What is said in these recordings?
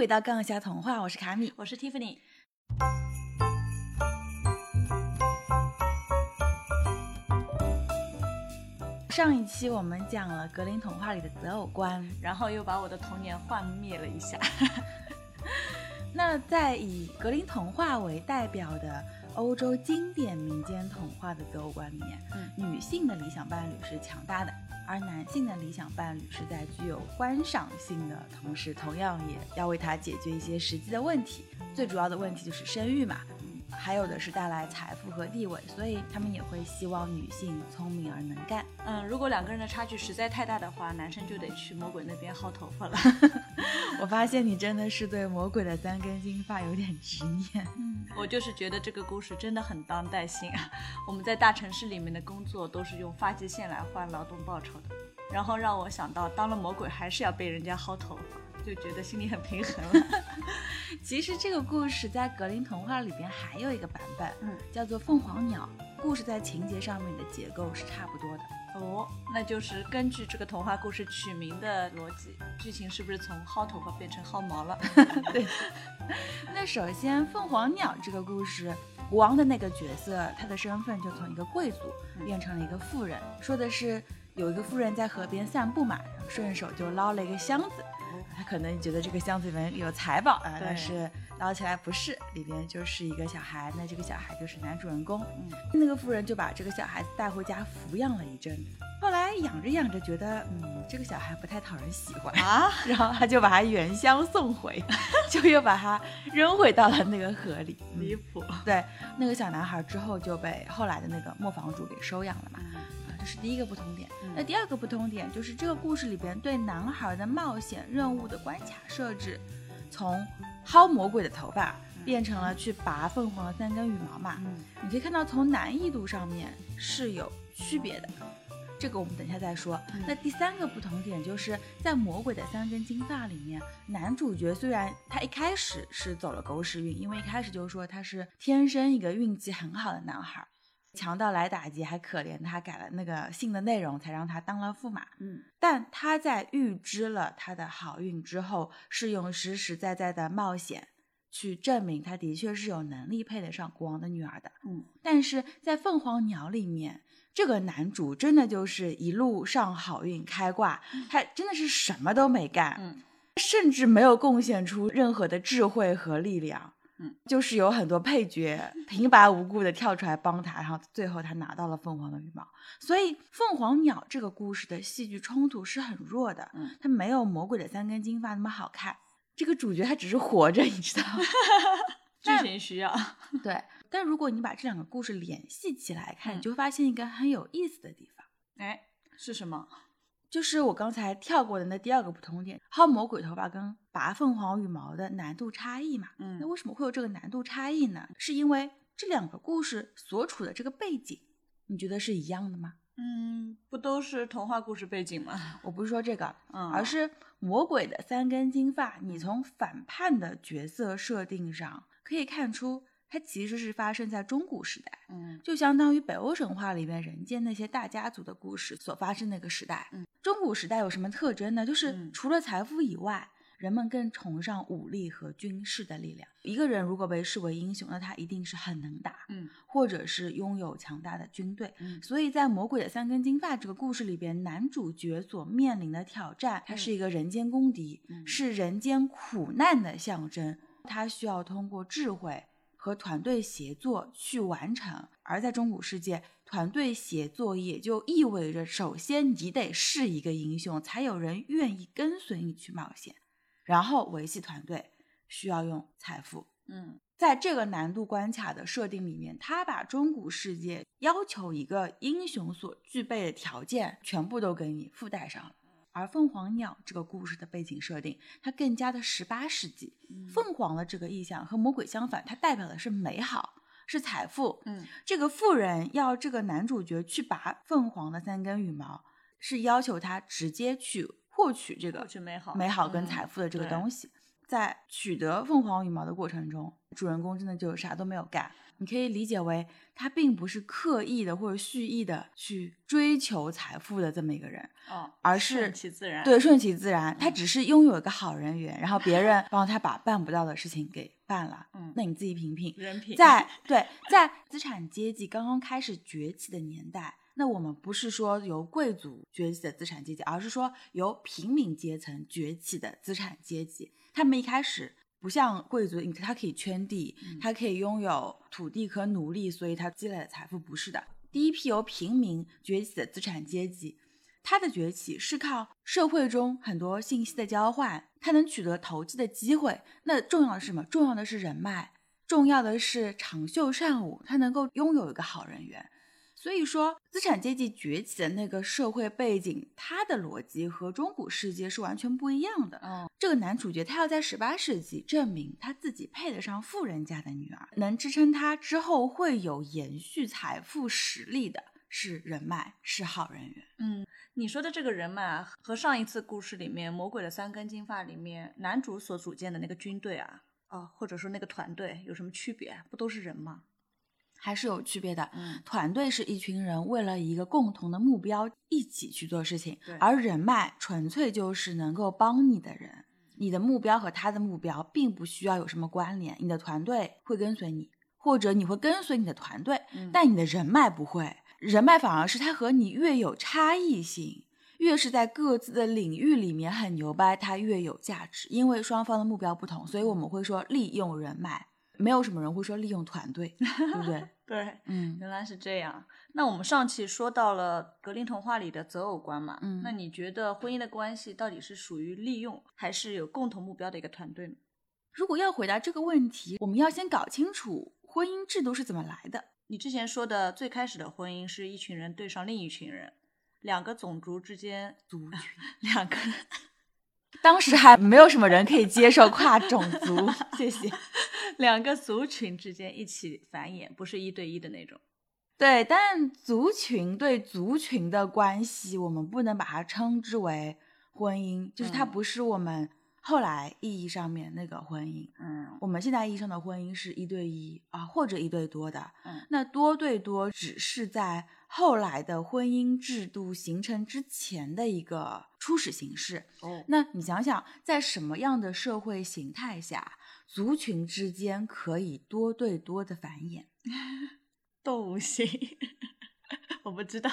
回到《杠下童话》，我是卡米，我是 Tiffany。上一期我们讲了格林童话里的择偶观，然后又把我的童年幻灭了一下。那在以格林童话为代表的欧洲经典民间童话的择偶观里面，嗯女性的理想伴侣是强大的，而男性的理想伴侣是在具有观赏性的同时，同样也要为他解决一些实际的问题。最主要的问题就是生育嘛，还有的是带来财富和地位，所以他们也会希望女性聪明而能干。嗯，如果两个人的差距实在太大的话，男生就得去魔鬼那边薅头发了。我发现你真的是对魔鬼的三根金发有点执念。嗯，我就是觉得这个故事真的很当代性啊。我们在大城市里面的工作都是用发际线来换劳动报酬的，然后让我想到当了魔鬼还是要被人家薅头发，就觉得心里很平衡了。其实这个故事在格林童话里边还有一个版本，嗯，叫做《凤凰鸟》。故事在情节上面的结构是差不多的。哦，那就是根据这个童话故事取名的逻辑，剧情是不是从薅头发变成薅毛了？对。那首先，凤凰鸟这个故事，国王的那个角色，他的身份就从一个贵族变成了一个富人。说的是有一个富人在河边散步嘛，顺手就捞了一个箱子。他可能觉得这个箱子里面有财宝啊，但是捞起来不是，里边就是一个小孩。那这个小孩就是男主人公。嗯，那个富人就把这个小孩子带回家抚养了一阵，后来养着养着觉得，嗯，这个小孩不太讨人喜欢啊，然后他就把他原箱送回，就又把他扔回到了那个河里。离谱。对，那个小男孩之后就被后来的那个磨坊主给收养了嘛。这是第一个不同点。那第二个不同点就是这个故事里边对男孩的冒险任务的关卡设置，从薅魔鬼的头发变成了去拔凤凰的三根羽毛嘛。嗯，你可以看到从难易度上面是有区别的，这个我们等一下再说。那第三个不同点就是在魔鬼的三根金发里面，男主角虽然他一开始是走了狗屎运，因为一开始就说他是天生一个运气很好的男孩。强盗来打劫，还可怜他改了那个信的内容，才让他当了驸马。嗯，但他在预知了他的好运之后，是用实实在在的冒险去证明他的确是有能力配得上国王的女儿的。嗯，但是在凤凰鸟里面，这个男主真的就是一路上好运开挂，他真的是什么都没干，嗯，甚至没有贡献出任何的智慧和力量。嗯，就是有很多配角 平白无故的跳出来帮他，然后最后他拿到了凤凰的羽毛。所以凤凰鸟这个故事的戏剧冲突是很弱的，嗯，它没有魔鬼的三根金发那么好看。这个主角他只是活着，你知道吗？剧情需要。对，但如果你把这两个故事联系起来看，嗯你就会发现一个很有意思的地方，哎，是什么？就是我刚才跳过的那第二个不同点，薅魔鬼头发跟拔凤凰羽毛的难度差异嘛。嗯那为什么会有这个难度差异呢？是因为这两个故事所处的这个背景，你觉得是一样的吗？嗯，不都是童话故事背景吗？我不是说这个，嗯，而是魔鬼的三根金发，你从反叛的角色设定上可以看出，它其实是发生在中古时代。嗯就相当于北欧神话里面人间那些大家族的故事所发生那个时代。嗯，中古时代有什么特征呢？就是嗯除了财富以外，人们更崇尚武力和军事的力量。一个人如果被视为英雄，那他一定是很能打，嗯或者是拥有强大的军队。嗯所以在《魔鬼的三根金发》这个故事里边，男主角所面临的挑战，他是一个人间公敌，嗯是人间苦难的象征。他需要通过智慧和团队协作去完成。而在中古世界，团队协作也就意味着，首先你得是一个英雄，才有人愿意跟随你去冒险。然后维系团队需要用财富。嗯在这个难度关卡的设定里面，他把中古世界要求一个英雄所具备的条件全部都给你附带上了。而凤凰鸟这个故事的背景设定，它更加的十八世纪。凤凰的这个意象和魔鬼相反，它代表的是美好，是财富。嗯这个富人要这个男主角去拔凤凰的三根羽毛，是要求他直接去获取这个获取美好美好跟嗯财富的这个东西。在取得凤凰羽毛的过程中，主人公真的就啥都没有干。你可以理解为他并不是刻意的或者蓄意的去追求财富的这么一个人，哦，而是顺其自然。对，顺其自然。他只是拥有一个好人缘，然后别人 帮他把办不到的事情给办了。嗯那你自己品品，人品在 对在资产阶级刚刚开始崛起的年代，那我们不是说由贵族崛起的资产阶级，而是说由平民阶层崛起的资产阶级。他们一开始不像贵族，他可以圈地，他可以拥有土地和奴隶，所以他积累的财富。不是的，第一批由平民崛起的资产阶级，它的崛起是靠社会中很多信息的交换，它能取得投机的机会。那重要的是什么？重要的是人脉，重要的是长袖善舞，他能够拥有一个好人缘。所以说，资产阶级崛起的那个社会背景，它的逻辑和中古世界是完全不一样的。嗯，这个男主角他要在十八世纪证明他自己配得上富人家的女儿，能支撑他之后会有延续财富实力的是人脉，是好人缘。嗯，你说的这个人脉和上一次故事里面《魔鬼的三根金发》里面男主所组建的那个军队啊，哦，或者说那个团队有什么区别？不都是人吗？还是有区别的。嗯团队是一群人为了一个共同的目标一起去做事情，而人脉纯粹就是能够帮你的人。你的目标和他的目标并不需要有什么关联，你的团队会跟随你，或者你会跟随你的团队，嗯但你的人脉不会。人脉反而是他和你越有差异性，越是在各自的领域里面很牛掰，他越有价值。因为双方的目标不同，所以我们会说利用人脉，没有什么人会说利用团队，对不对？对，嗯。原来是这样。那我们上期说到了格林童话里的择偶观嘛，嗯那你觉得婚姻的关系到底是属于利用，还是有共同目标的一个团队呢？如果要回答这个问题，我们要先搞清楚婚姻制度是怎么来的。你之前说的最开始的婚姻是一群人对上另一群人，两个种族之间，族群，两个当时还没有什么人可以接受跨种族。谢谢。两个族群之间一起繁衍，不是一对一的那种。对，但族群对族群的关系，我们不能把它称之为婚姻，就是它嗯不是我们后来意义上面那个婚姻。嗯我们现在意义上的婚姻是一对一啊，或者一对多的。嗯那多对多只是在后来的婚姻制度形成之前的一个初始形式。哦，那你想想，在什么样的社会形态下，族群之间可以多对多的繁衍？动物性，我不知道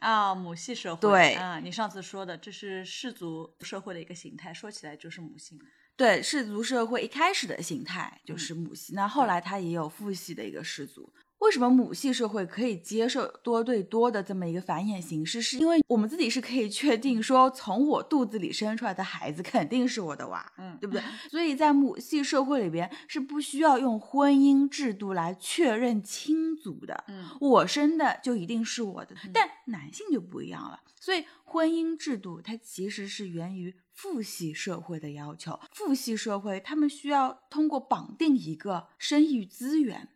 啊，母系社会。对啊，你上次说的，这是氏族社会的一个形态，说起来就是母性。对，氏族社会一开始的形态就嗯是母系，那后来它也有父系的一个氏族。为什么母系社会可以接受多对多的这么一个繁衍形式？是因为我们自己是可以确定说，从我肚子里生出来的孩子肯定是我的娃，嗯对不对？所以在母系社会里边是不需要用婚姻制度来确认亲族的。嗯我生的就一定是我的，但男性就不一样了。所以婚姻制度它其实是源于父系社会的要求。父系社会他们需要通过绑定一个生育资源，嗯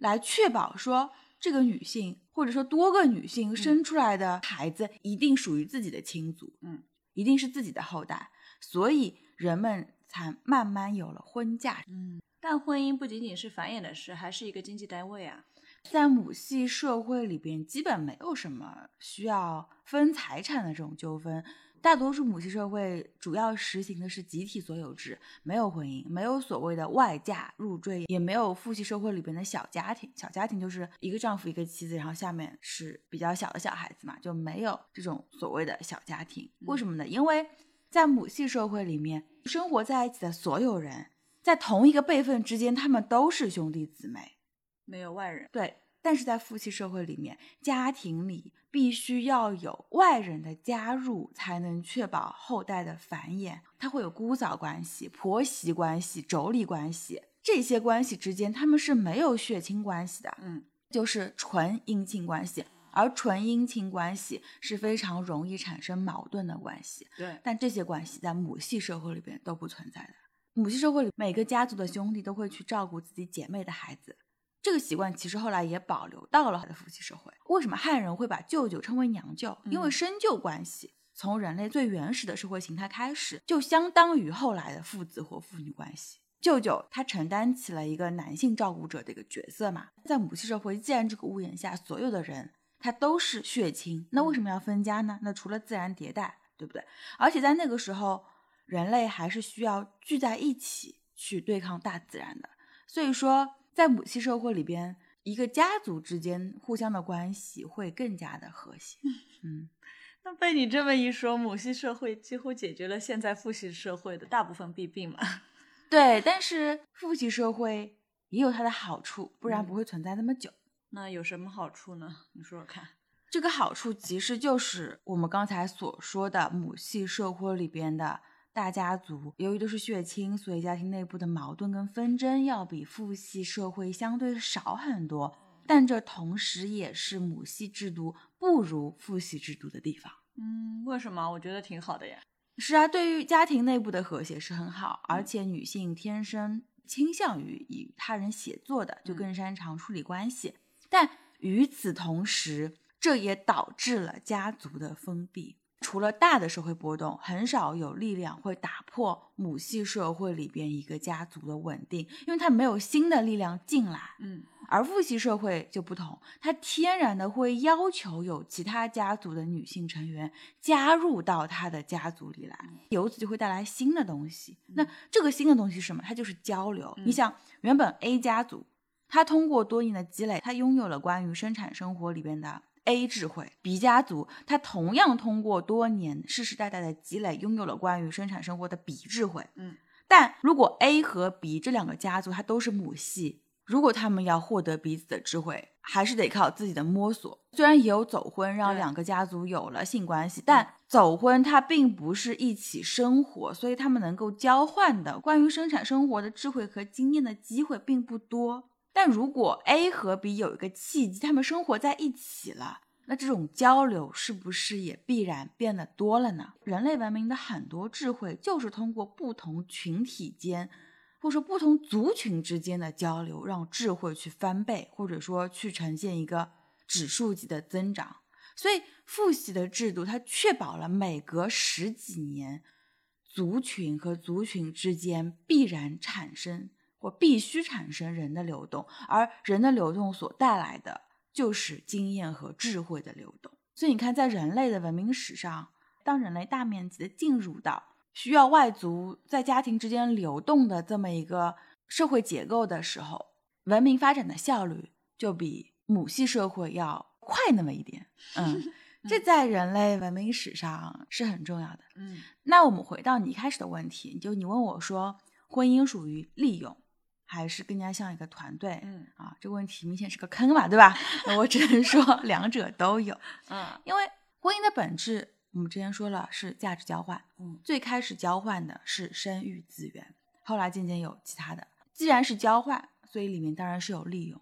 来确保说这个女性或者说多个女性生出来的孩子一定属于自己的亲族，嗯，一定是自己的后代。所以人们才慢慢有了婚嫁嗯。但婚姻不仅仅是繁衍的事，还是一个经济单位啊。在母系社会里边，基本没有什么需要分财产的这种纠纷。大多数母系社会主要实行的是集体所有制，没有婚姻，没有所谓的外嫁入赘，也没有父系社会里边的小家庭。小家庭就是一个丈夫一个妻子，然后下面是比较小的小孩子嘛，就没有这种所谓的小家庭。为什么呢？因为在母系社会里面，生活在一起的所有人，在同一个辈分之间，他们都是兄弟姊妹。没有外人。对，但是在父系社会里面，家庭里必须要有外人的加入，才能确保后代的繁衍。它会有姑嫂关系、婆媳关系、妯娌关系，这些关系之间他们是没有血亲关系的，嗯就是纯姻亲关系。而纯姻亲关系是非常容易产生矛盾的关系，对，但这些关系在母系社会里边都不存在的。母系社会里，每个家族的兄弟都会去照顾自己姐妹的孩子，这个习惯其实后来也保留到了父系社会。为什么汉人会把舅舅称为娘舅？因为嗯生舅关系从人类最原始的社会形态开始，就相当于后来的父子或父女关系。舅舅他承担起了一个男性照顾者的一个角色嘛，在母系社会，既然这个屋檐下所有的人他都是血亲，那为什么要分家呢？那除了自然迭代，对不对？而且在那个时候，人类还是需要聚在一起去对抗大自然的。所以说，在母系社会里边，一个家族之间互相的关系会更加的和谐。嗯，那被你这么一说，母系社会几乎解决了现在父系社会的大部分弊病嘛？对，但是父系社会也有它的好处，不然嗯不会存在那么久。那有什么好处呢？你说说看。这个好处其实就是我们刚才所说的母系社会里边的大家族，由于都是血亲，所以家庭内部的矛盾跟纷争要比父系社会相对少很多。但这同时也是母系制度不如父系制度的地方。嗯，为什么？我觉得挺好的呀。是啊，对于家庭内部的和谐是很好，而且女性天生倾向于与他人协作的，就更擅长处理关系。但与此同时，这也导致了家族的封闭。除了大的社会波动，很少有力量会打破母系社会里边一个家族的稳定，因为它没有新的力量进来。嗯而父系社会就不同，它天然的会要求有其他家族的女性成员加入到他的家族里来，由此就会带来新的东西。那这个新的东西是什么？它就是交流。你想，原本 A 家族，它通过多年的积累，它拥有了关于生产生活里边的 A 智慧；B 家族，它同样通过多年世世代代的积累，拥有了关于生产生活的 B 智慧。嗯，但如果 A 和 B 这两个家族它都是母系，如果他们要获得彼此的智慧，还是得靠自己的摸索。虽然也有走婚让两个家族有了性关系，但走婚它并不是一起生活，所以他们能够交换的关于生产生活的智慧和经验的机会并不多。但如果 A 和 B 有一个契机，他们生活在一起了。那这种交流是不是也必然变得多了呢？人类文明的很多智慧就是通过不同群体间，或者说不同族群之间的交流，让智慧去翻倍，或者说去呈现一个指数级的增长。所以父系的制度，它确保了每隔十几年，族群和族群之间必然产生或必须产生人的流动，而人的流动所带来的就是经验和智慧的流动。所以你看，在人类的文明史上，当人类大面积的进入到需要外族在家庭之间流动的这么一个社会结构的时候，文明发展的效率就比母系社会要快那么一点。嗯，这在人类文明史上是很重要的。嗯那我们回到你一开始的问题，就你问我说，婚姻属于利用，还是更加像一个团队？嗯啊，这个问题明显是个坑嘛，对吧？我只能说 两者都有，嗯因为婚姻的本质，我们之前说了是价值交换，嗯最开始交换的是生育资源，后来渐渐有其他的。既然是交换，所以里面当然是有利用。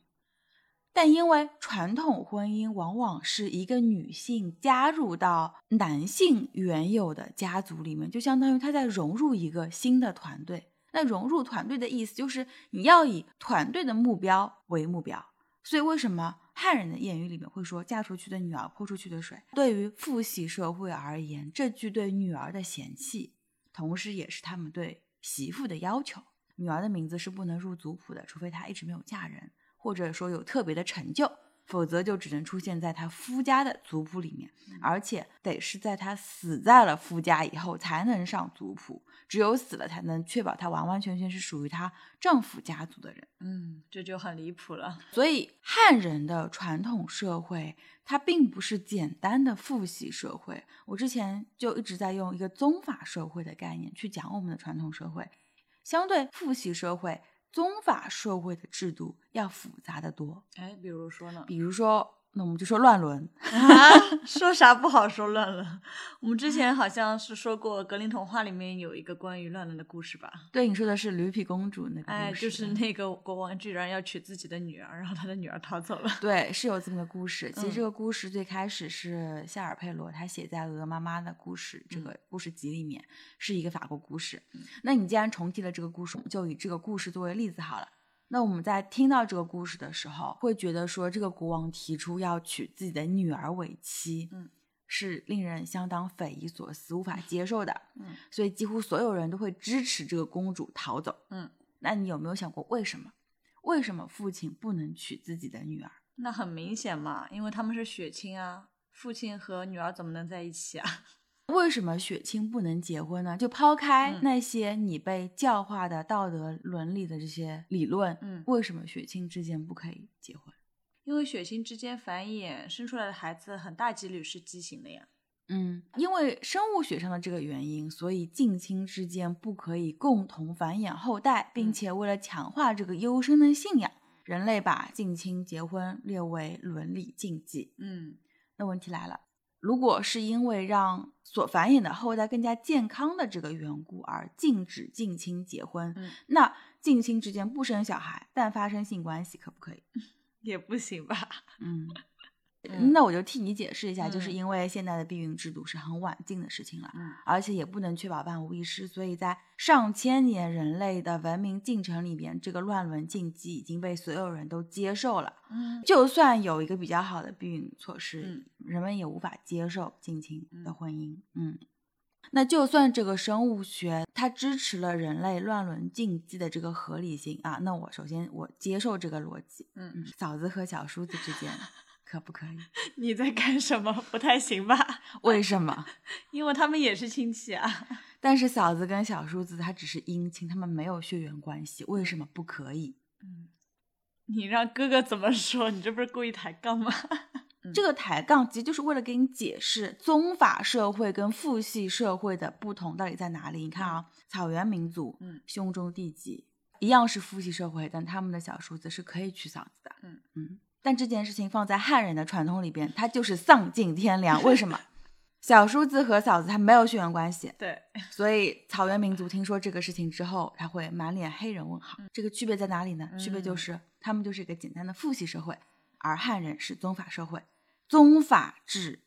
但因为传统婚姻往往是一个女性加入到男性原有的家族里面，就相当于她在融入一个新的团队。那融入团队的意思就是你要以团队的目标为目标。所以为什么汉人的谚语里面会说“嫁出去的女儿泼出去的水”？对于父系社会而言，这句对女儿的嫌弃，同时也是他们对媳妇的要求。女儿的名字是不能入族谱的，除非她一直没有嫁人，或者说有特别的成就，否则就只能出现在他夫家的族谱里面，而且得是在他死在了夫家以后才能上族谱，只有死了才能确保他完完全全是属于他丈夫家族的人。嗯，这就很离谱了。所以汉人的传统社会，它并不是简单的父系社会。我之前就一直在用一个宗法社会的概念去讲我们的传统社会，相对父系社会，宗法社会的制度要复杂的多。哎，比如说呢？比如说，那我们就说乱伦，啊，说啥不好说乱伦。我们之前好像是说过，格林童话里面有一个关于乱伦的故事吧？对你说的是驴皮公主那个故事，哎，就是那个国王居然要娶自己的女儿，然后他的女儿逃走了。对，是有这么个故事。其实嗯这个故事最开始是夏尔佩罗他写在《鹅妈妈的故事》这个故事集里面，是一个法国故事。那你既然重提了这个故事，我们就以这个故事作为例子好了。那我们在听到这个故事的时候，会觉得说这个国王提出要娶自己的女儿为妻，嗯，是令人相当匪夷所思、无法接受的。嗯，所以几乎所有人都会支持这个公主逃走。嗯，那你有没有想过为什么？为什么父亲不能娶自己的女儿？那很明显嘛，因为他们是血亲啊，父亲和女儿怎么能在一起啊？为什么血亲不能结婚呢？就抛开嗯那些你被教化的道德伦理的这些理论，嗯为什么血亲之间不可以结婚？因为血亲之间繁衍生出来的孩子很大几率是畸形的呀。嗯，因为生物学上的这个原因，所以近亲之间不可以共同繁衍后代，并嗯且为了强化这个优生的信仰，人类把近亲结婚列为伦理禁忌。嗯那问题来了，如果是因为让所繁衍的后代更加健康的这个缘故而禁止近亲结婚，嗯，那近亲之间不生小孩，但发生性关系可不可以？也不行吧？嗯。嗯那我就替你解释一下，就是嗯因为现在的避孕制度是很晚近的事情了，嗯而且也不能确保万无一失，所以在上千年人类的文明进程里边，这个乱伦禁忌已经被所有人都接受了。嗯就算有一个比较好的避孕措施，嗯人们也无法接受近亲的嗯婚姻。嗯，那就算这个生物学它支持了人类乱伦禁忌的这个合理性啊，那我首先我接受这个逻辑。嗯，嗯，嫂子和小叔子之间可不可以？你在干什么？不太行吧？为什么？因为他们也是亲戚啊。但是嫂子跟小叔子他只是姻亲，他们没有血缘关系，为什么不可以？嗯，你让哥哥怎么说？你这不是故意抬杠吗？这个抬杠其实就是为了给你解释宗法社会跟父系社会的不同到底在哪里。你看啊，草原民族，嗯兄终弟及，一样是父系社会，但他们的小叔子是可以娶嫂子的。嗯嗯，但这件事情放在汉人的传统里边，它就是丧尽天良。为什么？小叔子和嫂子他没有血缘关系，对，所以草原民族听说这个事情之后，他会满脸黑人问号。嗯这个区别在哪里呢？区别就嗯是他们就是一个简单的父系社会，而汉人是宗法社会。宗法制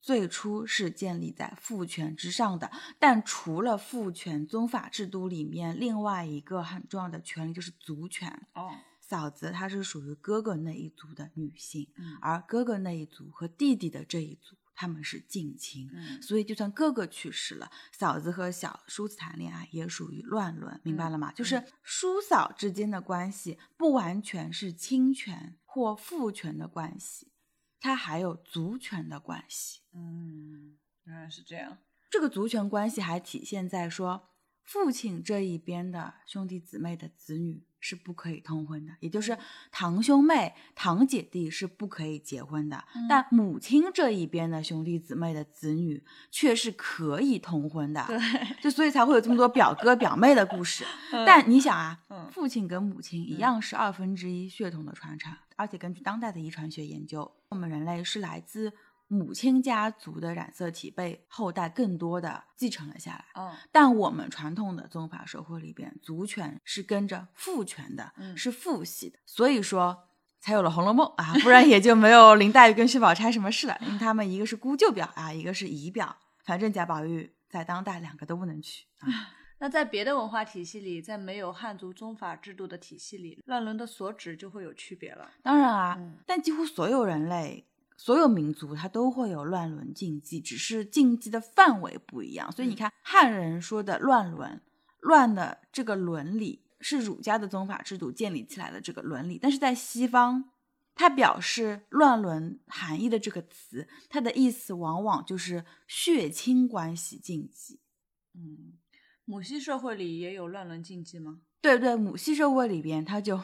最初是建立在父权之上的，但除了父权，宗法制度里面另外一个很重要的权利就是族权。哦，嫂子她是属于哥哥那一族的女性，嗯而哥哥那一族和弟弟的这一族他们是近亲。嗯所以，就算哥哥去世了，嫂子和小叔子谈恋爱也属于乱伦，明白了吗？就是叔嫂之间的关系不完全是亲权或父权的关系，它还有族权的关系。嗯，原来是这样。这个族权关系还体现在说，父亲这一边的兄弟姊妹的子女是不可以通婚的，也就是堂兄妹、堂姐弟是不可以结婚的。嗯但母亲这一边的兄弟姊妹的子女却是可以通婚的。对，就所以才会有这么多表哥表妹的故事。嗯但你想啊，嗯父亲跟母亲一样是二分之一血统的传承，而且根据当代的遗传学研究，我们人类是来自母亲家族的染色体被后代更多的继承了下来。哦，但我们传统的宗法社会里边，族权是跟着父权的，嗯是父系的，所以说才有了《红楼梦》啊，不然也就没有林黛玉跟薛宝钗什么事了，因为他们一个是姑舅表啊，一个是姨表，反正贾宝玉在当代两个都不能娶啊。那在别的文化体系里，在没有汉族宗法制度的体系里，乱伦的所指就会有区别了。当然啊，嗯但几乎所有人类、所有民族，它都会有乱伦禁忌，只是禁忌的范围不一样。所以你嗯看，汉人说的乱伦，乱的这个伦理是儒家的宗法制度建立起来的这个伦理，但是在西方，它表示乱伦含义的这个词，它的意思往往就是血亲关系禁忌。嗯，母系社会里也有乱伦禁忌吗？对对，母系社会里边，它就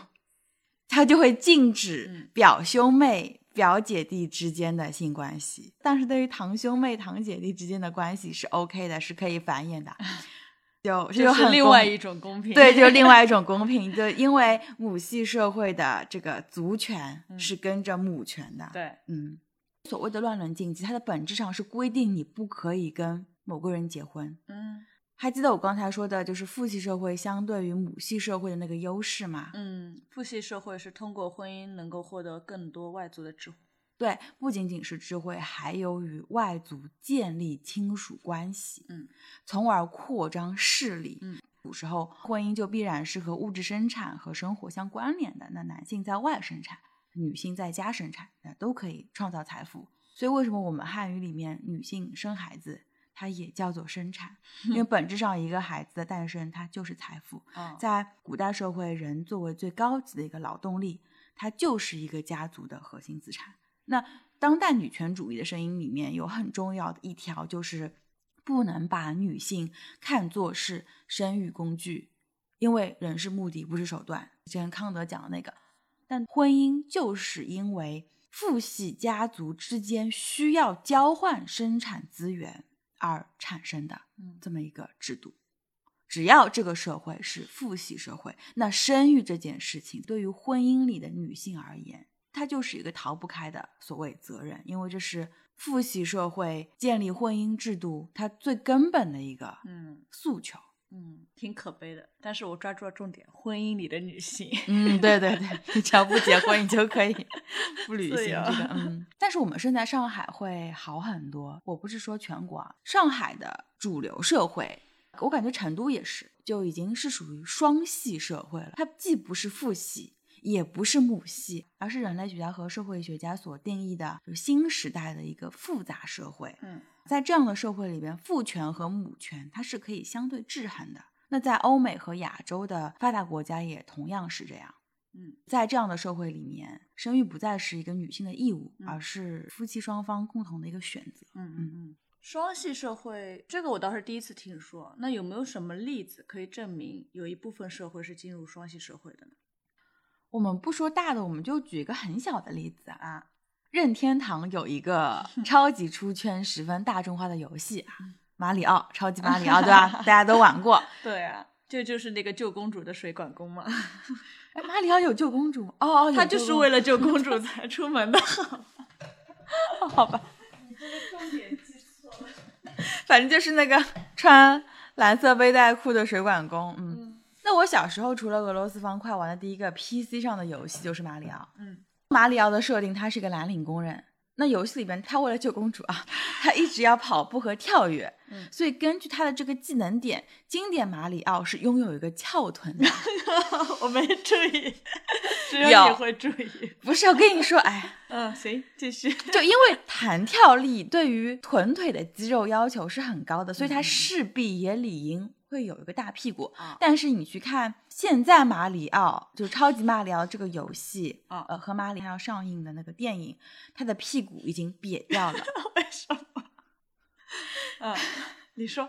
它就会禁止嗯表兄妹、表姐弟之间的性关系，但是对于堂兄妹、堂姐弟之间的关系是 OK 的，是可以繁衍的，就这就另外一种公平。对，就是另外一种公平，就因为母系社会的这个族权嗯是跟着母权的，对，嗯，所谓的乱伦禁忌，它的本质上是规定你不可以跟某个人结婚，嗯还记得我刚才说的，就是父系社会相对于母系社会的那个优势吗？嗯，父系社会是通过婚姻能够获得更多外族的智慧。对，不仅仅是智慧，还有与外族建立亲属关系，嗯，从而扩张势力。嗯，古时候婚姻就必然是和物质生产和生活相关联的。那男性在外生产，女性在家生产，那都可以创造财富。所以为什么我们汉语里面女性生孩子，它也叫做生产？因为本质上一个孩子的诞生，它就是财富。嗯在古代社会，人作为最高级的一个劳动力，它就是一个家族的核心资产。那当代女权主义的声音里面有很重要的一条，就是不能把女性看作是生育工具，因为人是目的，不是手段。之前康德讲的那个，但婚姻就是因为父系家族之间需要交换生产资源而产生的嗯这么一个制度。只要这个社会是父系社会，那生育这件事情对于婚姻里的女性而言，它就是一个逃不开的所谓责任，因为这是父系社会建立婚姻制度它最根本的一个嗯诉求。嗯，挺可悲的。但是我抓住了重点，婚姻里的女性。嗯，对对对，你只要不结婚，你就可以不履行这个。嗯，但是我们身在上海会好很多。我不是说全国啊，上海的主流社会，我感觉成都也是，就已经是属于双系社会了。它既不是父系，也不是母系，而是人类学家和社会学家所定义的，就新时代的一个复杂社会。嗯在这样的社会里边，父权和母权它是可以相对制衡的。那在欧美和亚洲的发达国家也同样是这样。嗯在这样的社会里面，生育不再是一个女性的义务，嗯而是夫妻双方共同的一个选择。嗯嗯嗯。双系社会这个我倒是第一次听说。那有没有什么例子可以证明有一部分社会是进入双系社会的呢？我们不说大的，我们就举一个很小的例子啊。任天堂有一个 超级出圈、十分大众化的游戏啊，马里奥，超级马里奥，对吧？大家都玩过。对啊，这就是那个救公主的水管工嘛。哎，马里奥有救公主吗？哦哦，他就是为了救公主才出门的。好吧，你这个重点记错了。反正就是那个穿蓝色背带裤的水管工。嗯，嗯那我小时候除了俄罗斯方块玩的第一个 PC 上的游戏就是马里奥。嗯马里奥的设定，他是个蓝领工人。那游戏里边，他为了救公主啊，他一直要跑步和跳跃。嗯所以根据他的这个技能点，经典马里奥是拥有一个翘臀的。我没注意，只有有你会注意。不是，我跟你说，哎，嗯，行，继续。就因为弹跳力对于臀腿的肌肉要求是很高的，所以嗯他势必也理应会有一个大屁股。啊但是你去看现在马里奥，就超级马里奥这个游戏，啊呃，和马里奥上映的那个电影，他的屁股已经瘪掉了。为什么？嗯，你说。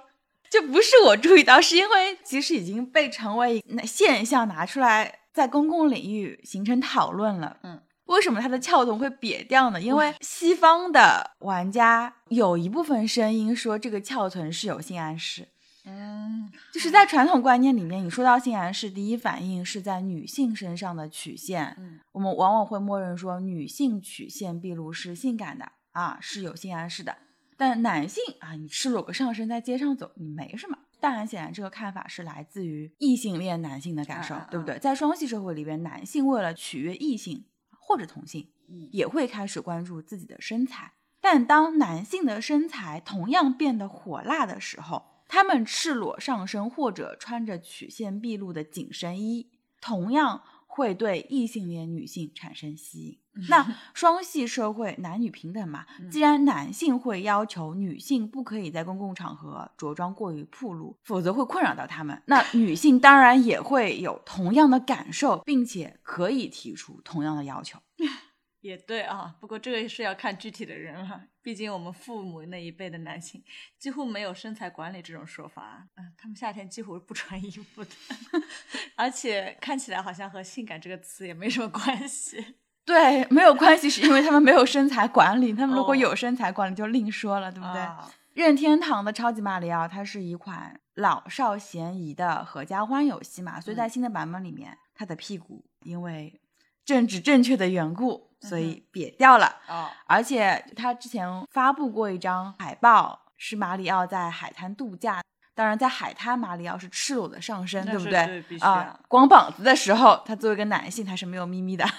这不是我注意到，是因为其实已经被成为那现象拿出来，在公共领域形成讨论了。嗯，为什么它的翘臀会瘪掉呢？因为西方的玩家有一部分声音说这个翘臀是有性暗示，嗯就是在传统观念里面，你说到性暗示，第一反应是在女性身上的曲线，嗯我们往往会默认说女性曲线毕露是性感的啊，是有性暗示的。但男性啊，你赤裸个上身在街上走，你没什么。但很显然，这个看法是来自于异性恋男性的感受，啊啊对不对？在双性社会里边，男性为了取悦异性或者同性，嗯也会开始关注自己的身材。但当男性的身材同样变得火辣的时候，他们赤裸上身或者穿着曲线毕露的紧身衣，同样会对异性恋女性产生吸引。那双系社会男女平等嘛，既然男性会要求女性不可以在公共场合着装过于暴露，否则会困扰到他们，那女性当然也会有同样的感受，并且可以提出同样的要求。也对啊，不过这个是要看具体的人了。毕竟我们父母那一辈的男性几乎没有身材管理这种说法，嗯，他们夏天几乎是不穿衣服的，而且看起来好像和性感这个词也没什么关系。对，没有关系，是因为他们没有身材管理。他们如果哦有身材管理，就另说了，对不对？啊任天堂的超级马里奥，它是一款老少咸宜的合家欢游戏嘛，所以在新的版本里面，它的屁股因为政治正确的缘故，所以瘪掉了。哦，而且他之前发布过一张海报，是马里奥在海滩度假。当然，在海滩，马里奥是赤裸的上身，对不对？对必须啊啊，光膀子的时候，他作为一个男性，他是没有咪咪的。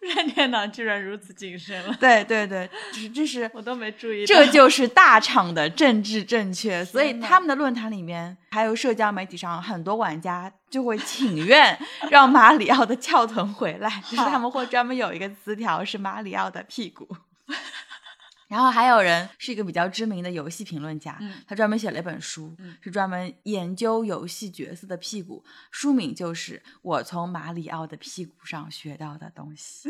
任天堂居然如此谨慎了，对对对，就是这是我都没注意。这就是大厂的政治正确，所以他们的论坛里面，还有社交媒体上，很多玩家就会请愿让马里奥的翘臀回来，就是他们会专门有一个词条是马里奥的屁股。然后还有人是一个比较知名的游戏评论家，嗯他专门写了一本书，嗯是专门研究游戏角色的屁股，书名就是《我从马里奥的屁股上学到的东西》。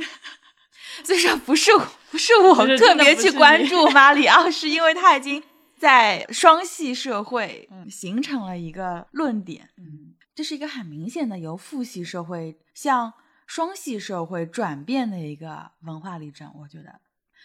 所以说不是不是我特别去关注马里奥，是因为他已经在双系社会嗯形成了一个论点。嗯这是一个很明显的由父系社会向双系社会转变的一个文化例证，我觉得。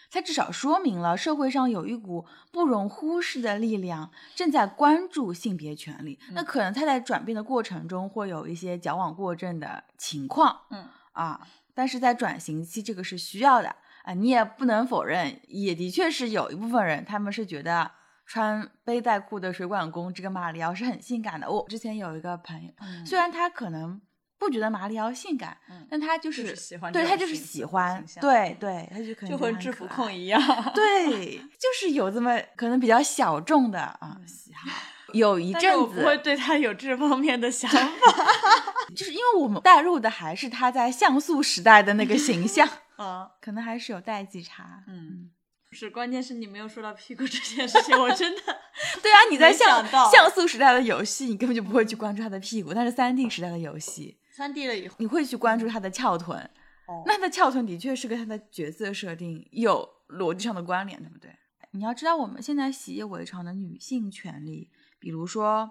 它至少说明了社会上有一股不容忽视的力量正在关注性别权利。那可能它在转变的过程中会有一些矫枉过正的情况嗯啊，但是在转型期这个是需要的啊，你也不能否认，也的确是有一部分人他们是觉得穿背带裤的水管工这个马里奥是很性感的。我之前有一个朋友，嗯虽然他可能不觉得马里奥性感，嗯但他就就是是喜欢对他就是喜欢对对，他就可能就和制服控一样。对，就是有这么可能比较小众的啊嗯喜好。有一阵子，我不会对他有这方面的想法。就是因为我们带入的还是他在像素时代的那个形象，啊，可能还是有代际差。嗯，是，关键是你没有说到屁股这件事情，我真的 对啊，你在没像像素时代的游戏，你根本就不会去关注他的屁股，但是三 D 时代的游戏，三 D 了以后，你会去关注他的翘臀。哦那他的翘臀的确是跟他的角色设定有逻辑上的关联，对不对？你要知道，我们现在习以为常的女性权利，比如说，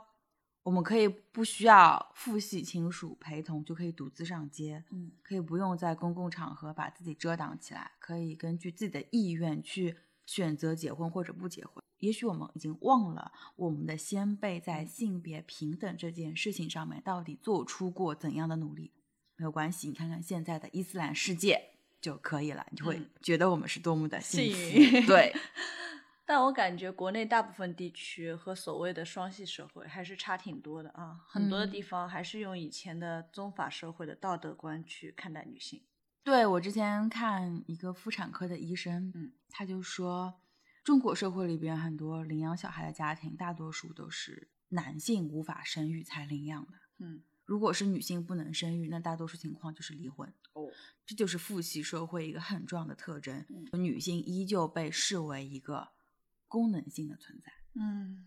我们可以不需要父系亲属陪同就可以独自上街，嗯可以不用在公共场合把自己遮挡起来，可以根据自己的意愿去选择结婚或者不结婚。也许我们已经忘了我们的先辈在性别平等这件事情上面到底做出过怎样的努力。没有关系，你看看现在的伊斯兰世界就可以了，你就会嗯觉得我们是多么的幸福。幸 运对，但我感觉国内大部分地区和所谓的双系社会还是差挺多的啊，很多的嗯地方还是用以前的宗法社会的道德观去看待女性。对我之前看一个妇产科的医生，嗯，他就说，中国社会里边很多领养小孩的家庭，大多数都是男性无法生育才领养的。嗯，如果是女性不能生育，那大多数情况就是离婚。哦，这就是父系社会一个很重要的特征，嗯女性依旧被视为一个功能性的存在。嗯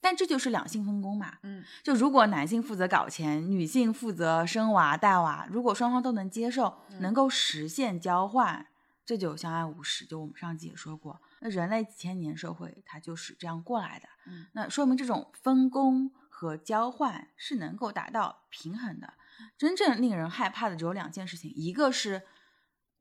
但这就是两性分工嘛，嗯就如果男性负责搞钱，女性负责生娃带娃，如果双方都能接受，嗯能够实现交换，这就相安无事。就我们上集也说过，那人类几千年社会它就是这样过来的，嗯那说明这种分工和交换是能够达到平衡的。真正令人害怕的只有两件事情，一个是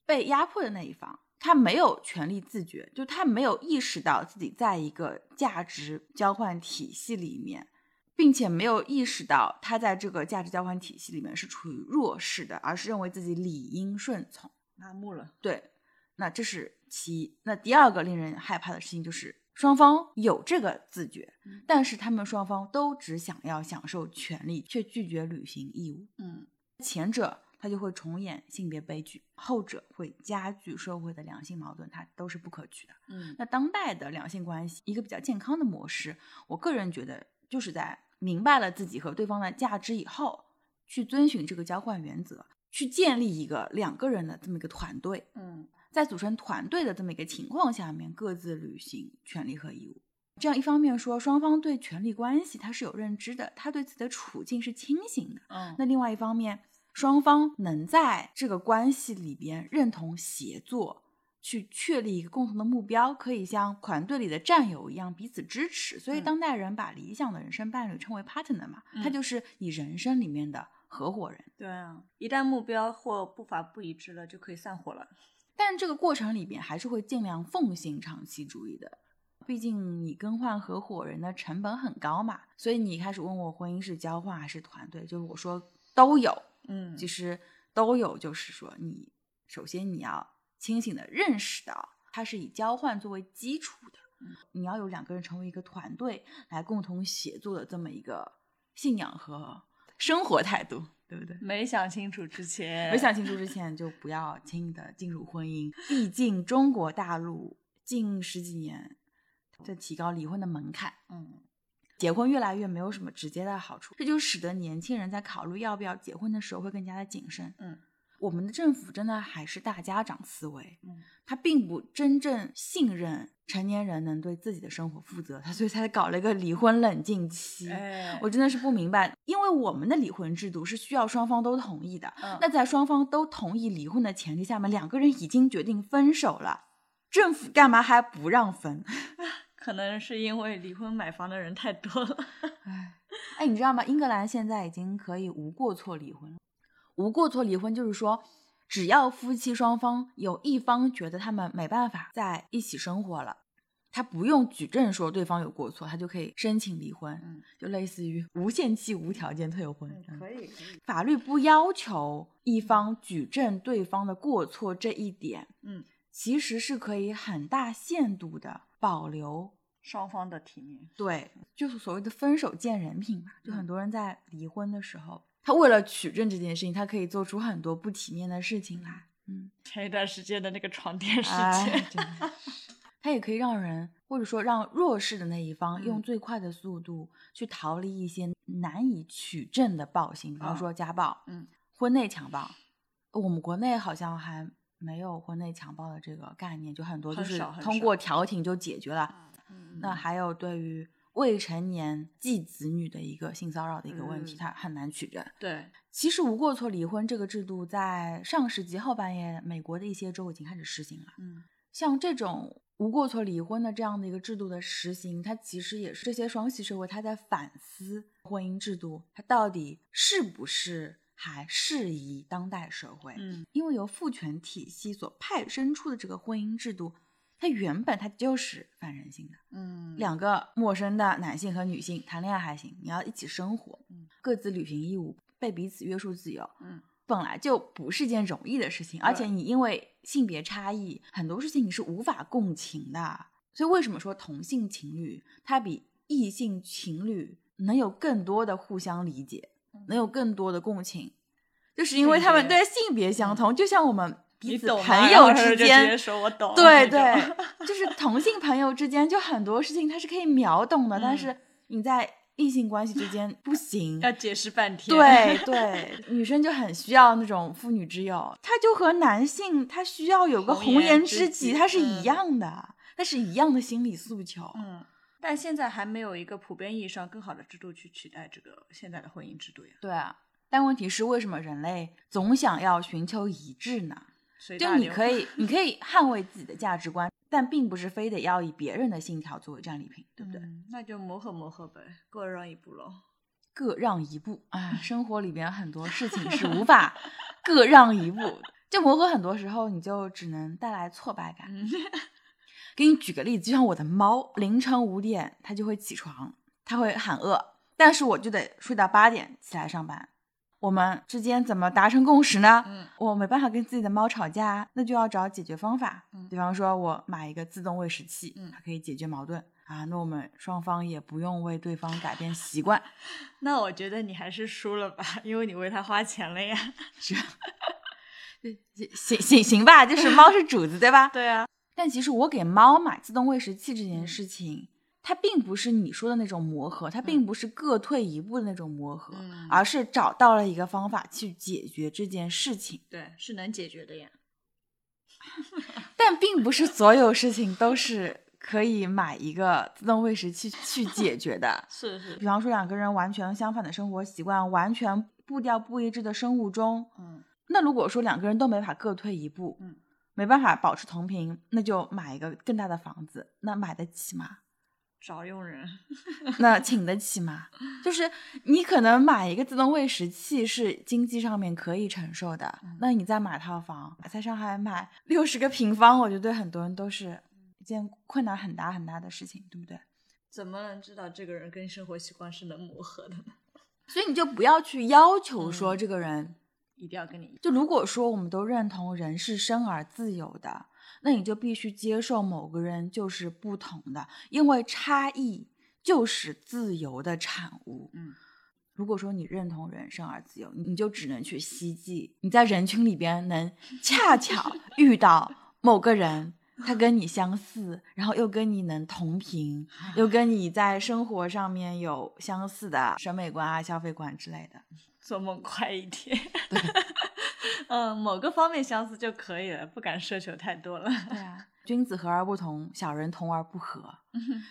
被压迫的那一方，他没有权利自觉，就他没有意识到自己在一个价值交换体系里面，并且没有意识到他在这个价值交换体系里面是处于弱势的，而是认为自己理应顺从。麻木了。对，那这是其一。那第二个令人害怕的事情就是双方有这个自觉，嗯但是他们双方都只想要享受权利，却拒绝履行义务。嗯前者它就会重演性别悲剧，后者会加剧社会的两性矛盾，它都是不可取的。嗯那当代的两性关系，一个比较健康的模式，我个人觉得就是在明白了自己和对方的价值以后，去遵循这个交换原则，去建立一个两个人的这么一个团队，嗯在组成团队的这么一个情况下面，各自履行权利和义务。这样一方面说，双方对权力关系他是有认知的，他对自己的处境是清醒的。嗯那另外一方面，双方能在这个关系里边认同协作，去确立一个共同的目标，可以像团队里的战友一样彼此支持。所以嗯当代人把理想的人生伴侣称为 partner 嘛，他嗯就是你人生里面的合伙人。对啊，一旦目标或步伐不一致了，就可以散伙了。但这个过程里边还是会尽量奉行长期主义的。毕竟你更换合伙人的成本很高嘛，所以你一开始问我婚姻是交换还是团队，就是我说都有，嗯。其实都有，就是说你首先你要清醒的认识到它是以交换作为基础的，嗯。你要有两个人成为一个团队来共同协作的这么一个信仰和生活态度，对不对？没想清楚之前，没想清楚之前就不要轻易的进入婚姻，毕竟中国大陆近十几年在提高离婚的门槛，嗯结婚越来越没有什么直接的好处，这就使得年轻人在考虑要不要结婚的时候会更加的谨慎。嗯，我们的政府真的还是大家长思维，嗯，他并不真正信任成年人能对自己的生活负责，他所以才搞了一个离婚冷静期。哎，我真的是不明白，因为我们的离婚制度是需要双方都同意的。嗯那在双方都同意离婚的前提下面，两个人已经决定分手了，政府干嘛还不让分？可能是因为离婚买房的人太多了。哎，哎，你知道吗？英格兰现在已经可以无过错离婚了。无过错离婚就是说，只要夫妻双方有一方觉得他们没办法在一起生活了，他不用举证说对方有过错，他就可以申请离婚，嗯就类似于无限期无条件退婚。可以可以，法律不要求一方举证对方的过错这一点，嗯，其实是可以很大限度的保留双方的体面。对，就是所谓的分手见人品吧。就嗯很多人在离婚的时候，他为了取证这件事情，他可以做出很多不体面的事情来。嗯，前一段时间的那个床垫事哎件，真的 他也可以让人，或者说让弱势的那一方用嗯最快的速度去逃离一些难以取证的暴行，比方啊说家暴、嗯婚内强暴。我们国内好像还没有婚内强暴的这个概念，就很多就是通过调停就解决了。嗯那还有对于未成年继子女的一个性骚扰的一个问题，嗯它很难取证。对，其实无过错离婚这个制度在上世纪后半叶，美国的一些州已经开始实行了。嗯像这种无过错离婚的这样的一个制度的实行，它其实也是这些双系社会它在反思婚姻制度，它到底是不是还适宜当代社会？嗯因为由父权体系所派生出的这个婚姻制度，它原本它就是反人性的。嗯，两个陌生的男性和女性谈恋爱还行，你要一起生活，嗯各自履行义务，被彼此约束自由，嗯本来就不是件容易的事情，而且你因为性别差异，很多事情你是无法共情的。所以为什么说同性情侣它比异性情侣能有更多的互相理解，能有更多的共情，就是因为他们对性别相同，就像我们彼此朋友之间接说我懂，对对，就是同性朋友之间，就很多事情他是可以秒懂的，但嗯是你在异性关系之间不行。要解释半天。对对，女生就很需要那种妇女之友，她就和男性他需要有个红红颜颜知知己，她是嗯一样的，它是一样的心理诉求。嗯，但现在还没有一个普遍意义上更好的制度去取代这个现在的婚姻制度呀。对啊，但问题是，为什么人类总想要寻求一致呢？就你可以，你可以捍卫自己的价值观，但并不是非得要以别人的信条作为战利品，对不对？嗯那就磨合磨合呗，各让一步喽。各让一步，哎，生活里边很多事情是无法 各让一步的，就磨合很多时候你就只能带来挫败感。嗯给你举个例子，就像我的猫，凌晨五点它就会起床，它会喊饿，但是我就得睡到八点起来上班。我们之间怎么达成共识呢？嗯我没办法跟自己的猫吵架，那就要找解决方法。嗯比方说，我买一个自动喂食器，嗯它可以解决矛盾啊。那我们双方也不用为对方改变习惯。那我觉得你还是输了吧，因为你为它花钱了呀。是 行行行吧，就是猫是主子，对吧？对啊，但其实我给猫买自动喂食器这件嗯事情，它并不是你说的那种磨合，它并不是各退一步的那种磨合，嗯而是找到了一个方法去解决这件事情。对，是能解决的呀。但并不是所有事情都是可以买一个自动喂食器去解决的。是是比，方说，两个人完全相反的生活习惯，完全步调不一致的生物钟，嗯那如果说两个人都没法各退一步，嗯，没办法保持同频，那就买一个更大的房子，那买得起吗？找佣人。那请得起吗？就是你可能买一个自动喂食器是经济上面可以承受的，嗯那你再买套房，在上海买 六十个平方，我觉得对很多人都是一件困难很大很大的事情，对不对？怎么能知道这个人跟生活习惯是能磨合的呢？所以你就不要去要求说嗯这个人，一定要跟你就如果说我们都认同人是生而自由的，那你就必须接受某个人就是不同的，因为差异就是自由的产物。嗯，如果说你认同人生而自由，你就只能去希冀你在人群里边能恰巧遇到 某个人。他跟你相似，然后又跟你能同频，又跟你在生活上面有相似的审美观啊、消费观之类的。做梦快一点。对 嗯，某个方面相似就可以了，不敢奢求太多了。对啊，君子和而不同，小人同而不和。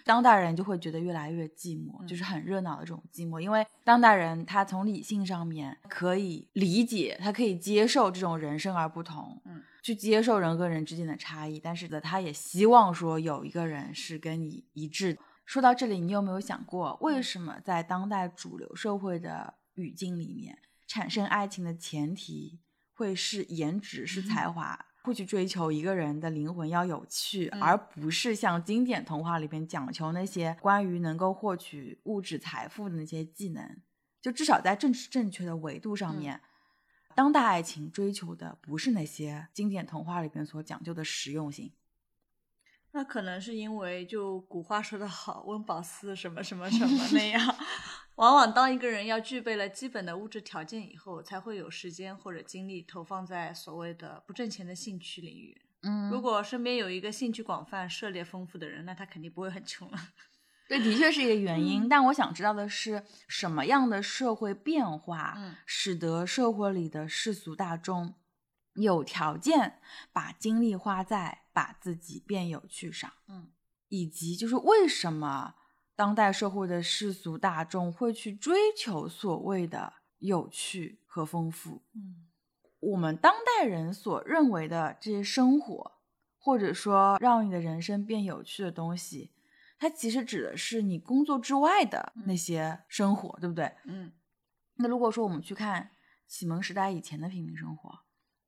当代人就会觉得越来越寂寞，就是很热闹的这种寂寞，因为当代人他从理性上面可以理解，他可以接受这种人生而不同，嗯，去接受人和人之间的差异，但是呢，他也希望说有一个人是跟你一致。说到这里，你有没有想过，为什么在当代主流社会的语境里面，产生爱情的前提会是颜值、是才华？会去追求一个人的灵魂要有趣，而不是像经典童话里边讲求那些关于能够获取物质财富的那些技能。就至少在政治正确的维度上面，当代爱情追求的不是那些经典童话里边所讲究的实用性。那可能是因为，就古话说得好，“温饱思什么什么什么”那样。往往当一个人要具备了基本的物质条件以后，才会有时间或者精力投放在所谓的不挣钱的兴趣领域。嗯，如果身边有一个兴趣广泛、涉猎丰富的人，那他肯定不会很穷了。对，的确是一个原因。但我想知道的是，什么样的社会变化，使得社会里的世俗大众？有条件把精力花在把自己变有趣上，嗯，以及就是为什么当代社会的世俗大众会去追求所谓的有趣和丰富，嗯，我们当代人所认为的这些生活，或者说让你的人生变有趣的东西，它其实指的是你工作之外的那些生活，对不对？嗯，那如果说我们去看启蒙时代以前的平民生活。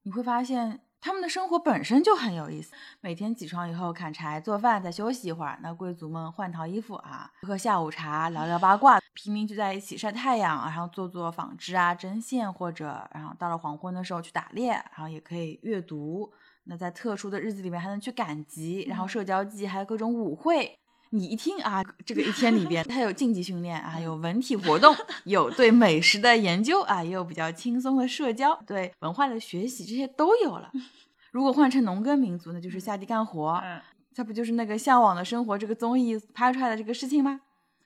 你会发现他们的生活本身就很有意思。每天起床以后砍柴做饭，再休息一会儿。那贵族们换套衣服啊，喝下午茶，聊聊八卦。平民聚在一起晒太阳，然后做做纺织啊、针线，或者然后到了黄昏的时候去打猎，然后也可以阅读。那在特殊的日子里面还能去赶集，然后社交季还有各种舞会。你一听啊，这个一天里边，它有竞技训练啊，有文体活动，有对美食的研究啊，也有比较轻松的社交，对文化的学习，这些都有了。如果换成农耕民族，那就是下地干活，嗯，这不就是那个向往的生活这个综艺拍出来的这个事情吗？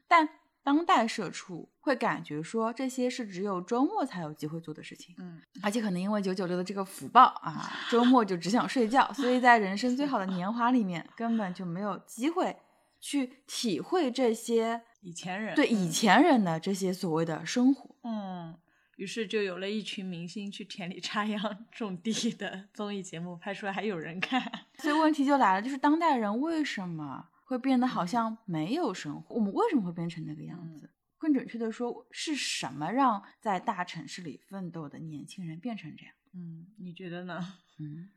但当代社畜会感觉说，这些是只有周末才有机会做的事情，嗯，而且可能因为九九六的这个福报啊，周末就只想睡觉，所以在人生最好的年华里面，根本就没有机会。去体会这些以前人对以前人的这些所谓的生活，嗯，于是就有了一群明星去田里插秧 种地的综艺节目，拍出来还有人看。所以问题就来了，就是当代人为什么会变得好像没有生活？我们为什么会变成那个样子？更准确的说，是什么让在大城市里奋斗的年轻人变成这样？嗯，你觉得呢？嗯，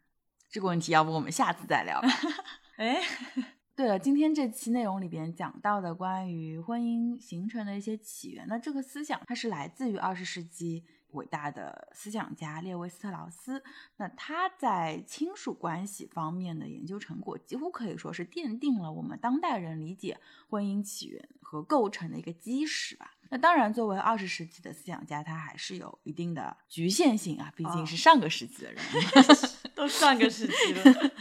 这个问题要不我们下次再聊。哎。对了，今天这期内容里边讲到的关于婚姻形成的一些起源，那这个思想它是来自于二十世纪伟大的思想家列维斯特劳斯。那他在亲属关系方面的研究成果，几乎可以说是奠定了我们当代人理解婚姻起源和构成的一个基石吧。那当然，作为二十世纪的思想家，他还是有一定的局限性啊，毕竟是上个世纪的人，都上个世纪了。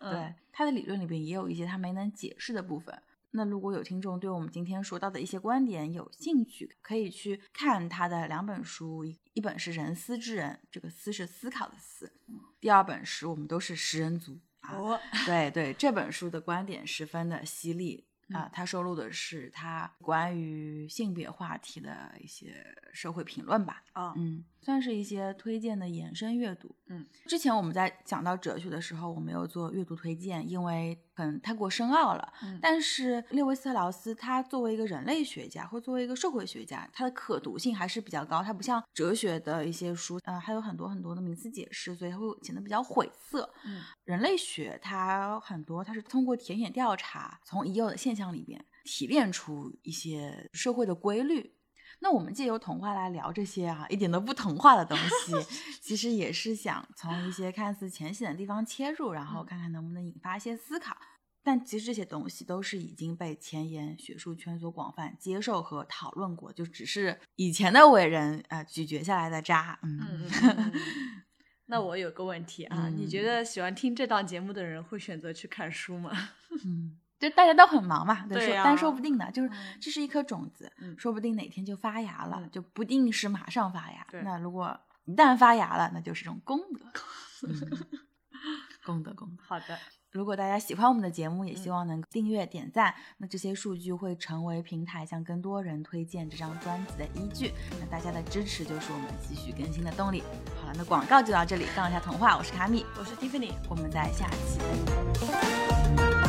对。他的理论里边也有一些他没能解释的部分。那如果有听众对我们今天说到的一些观点有兴趣，可以去看他的两本书，一一本是《人思之人》，这个“思”是思考的“思”；第二本是我们都是食人族啊。对对，这本书的观点十分的犀利。啊，他收录的是他关于性别话题的一些社会评论吧。啊，嗯，算是一些推荐的延伸阅读。嗯，之前我们在讲到哲学的时候，我没有做阅读推荐，因为可能太过深奥了。嗯，但是列维斯特劳斯他作为一个人类学家或作为一个社会学家，他的可读性还是比较高。他不像哲学的一些书，呃，还有很多很多的名词解释，所以他会显得比较晦涩。嗯，人类学它很多，它是通过田野调查，从已有的现象里边提炼出一些社会的规律。那我们借由童话来聊这些啊，一点都不童话的东西，其实也是想从一些看似浅显的地方切入，然后看看能不能引发一些思考。但其实这些东西都是已经被前沿学术圈所广泛接受和讨论过，就只是以前的伟人啊咀嚼下来的渣。嗯，那我有个问题啊，你觉得喜欢听这档节目的人会选择去看书吗？嗯。就大家都很忙嘛，对呀，但说不定呢，就是这是一颗种子，说不定哪天就发芽了，就不定是马上发芽。那如果一旦发芽了，那就是一种功德。嗯功德功德。好的，如果大家喜欢我们的节目，也希嗯望能订阅、点赞。那这些数据会成为平台向更多人推荐这张专辑的依据。那大家的支持就是我们继续更新的动力。好了，那广告就到这里。杠一下童话，我是卡米，我是 Tiffany。我们在下期再见。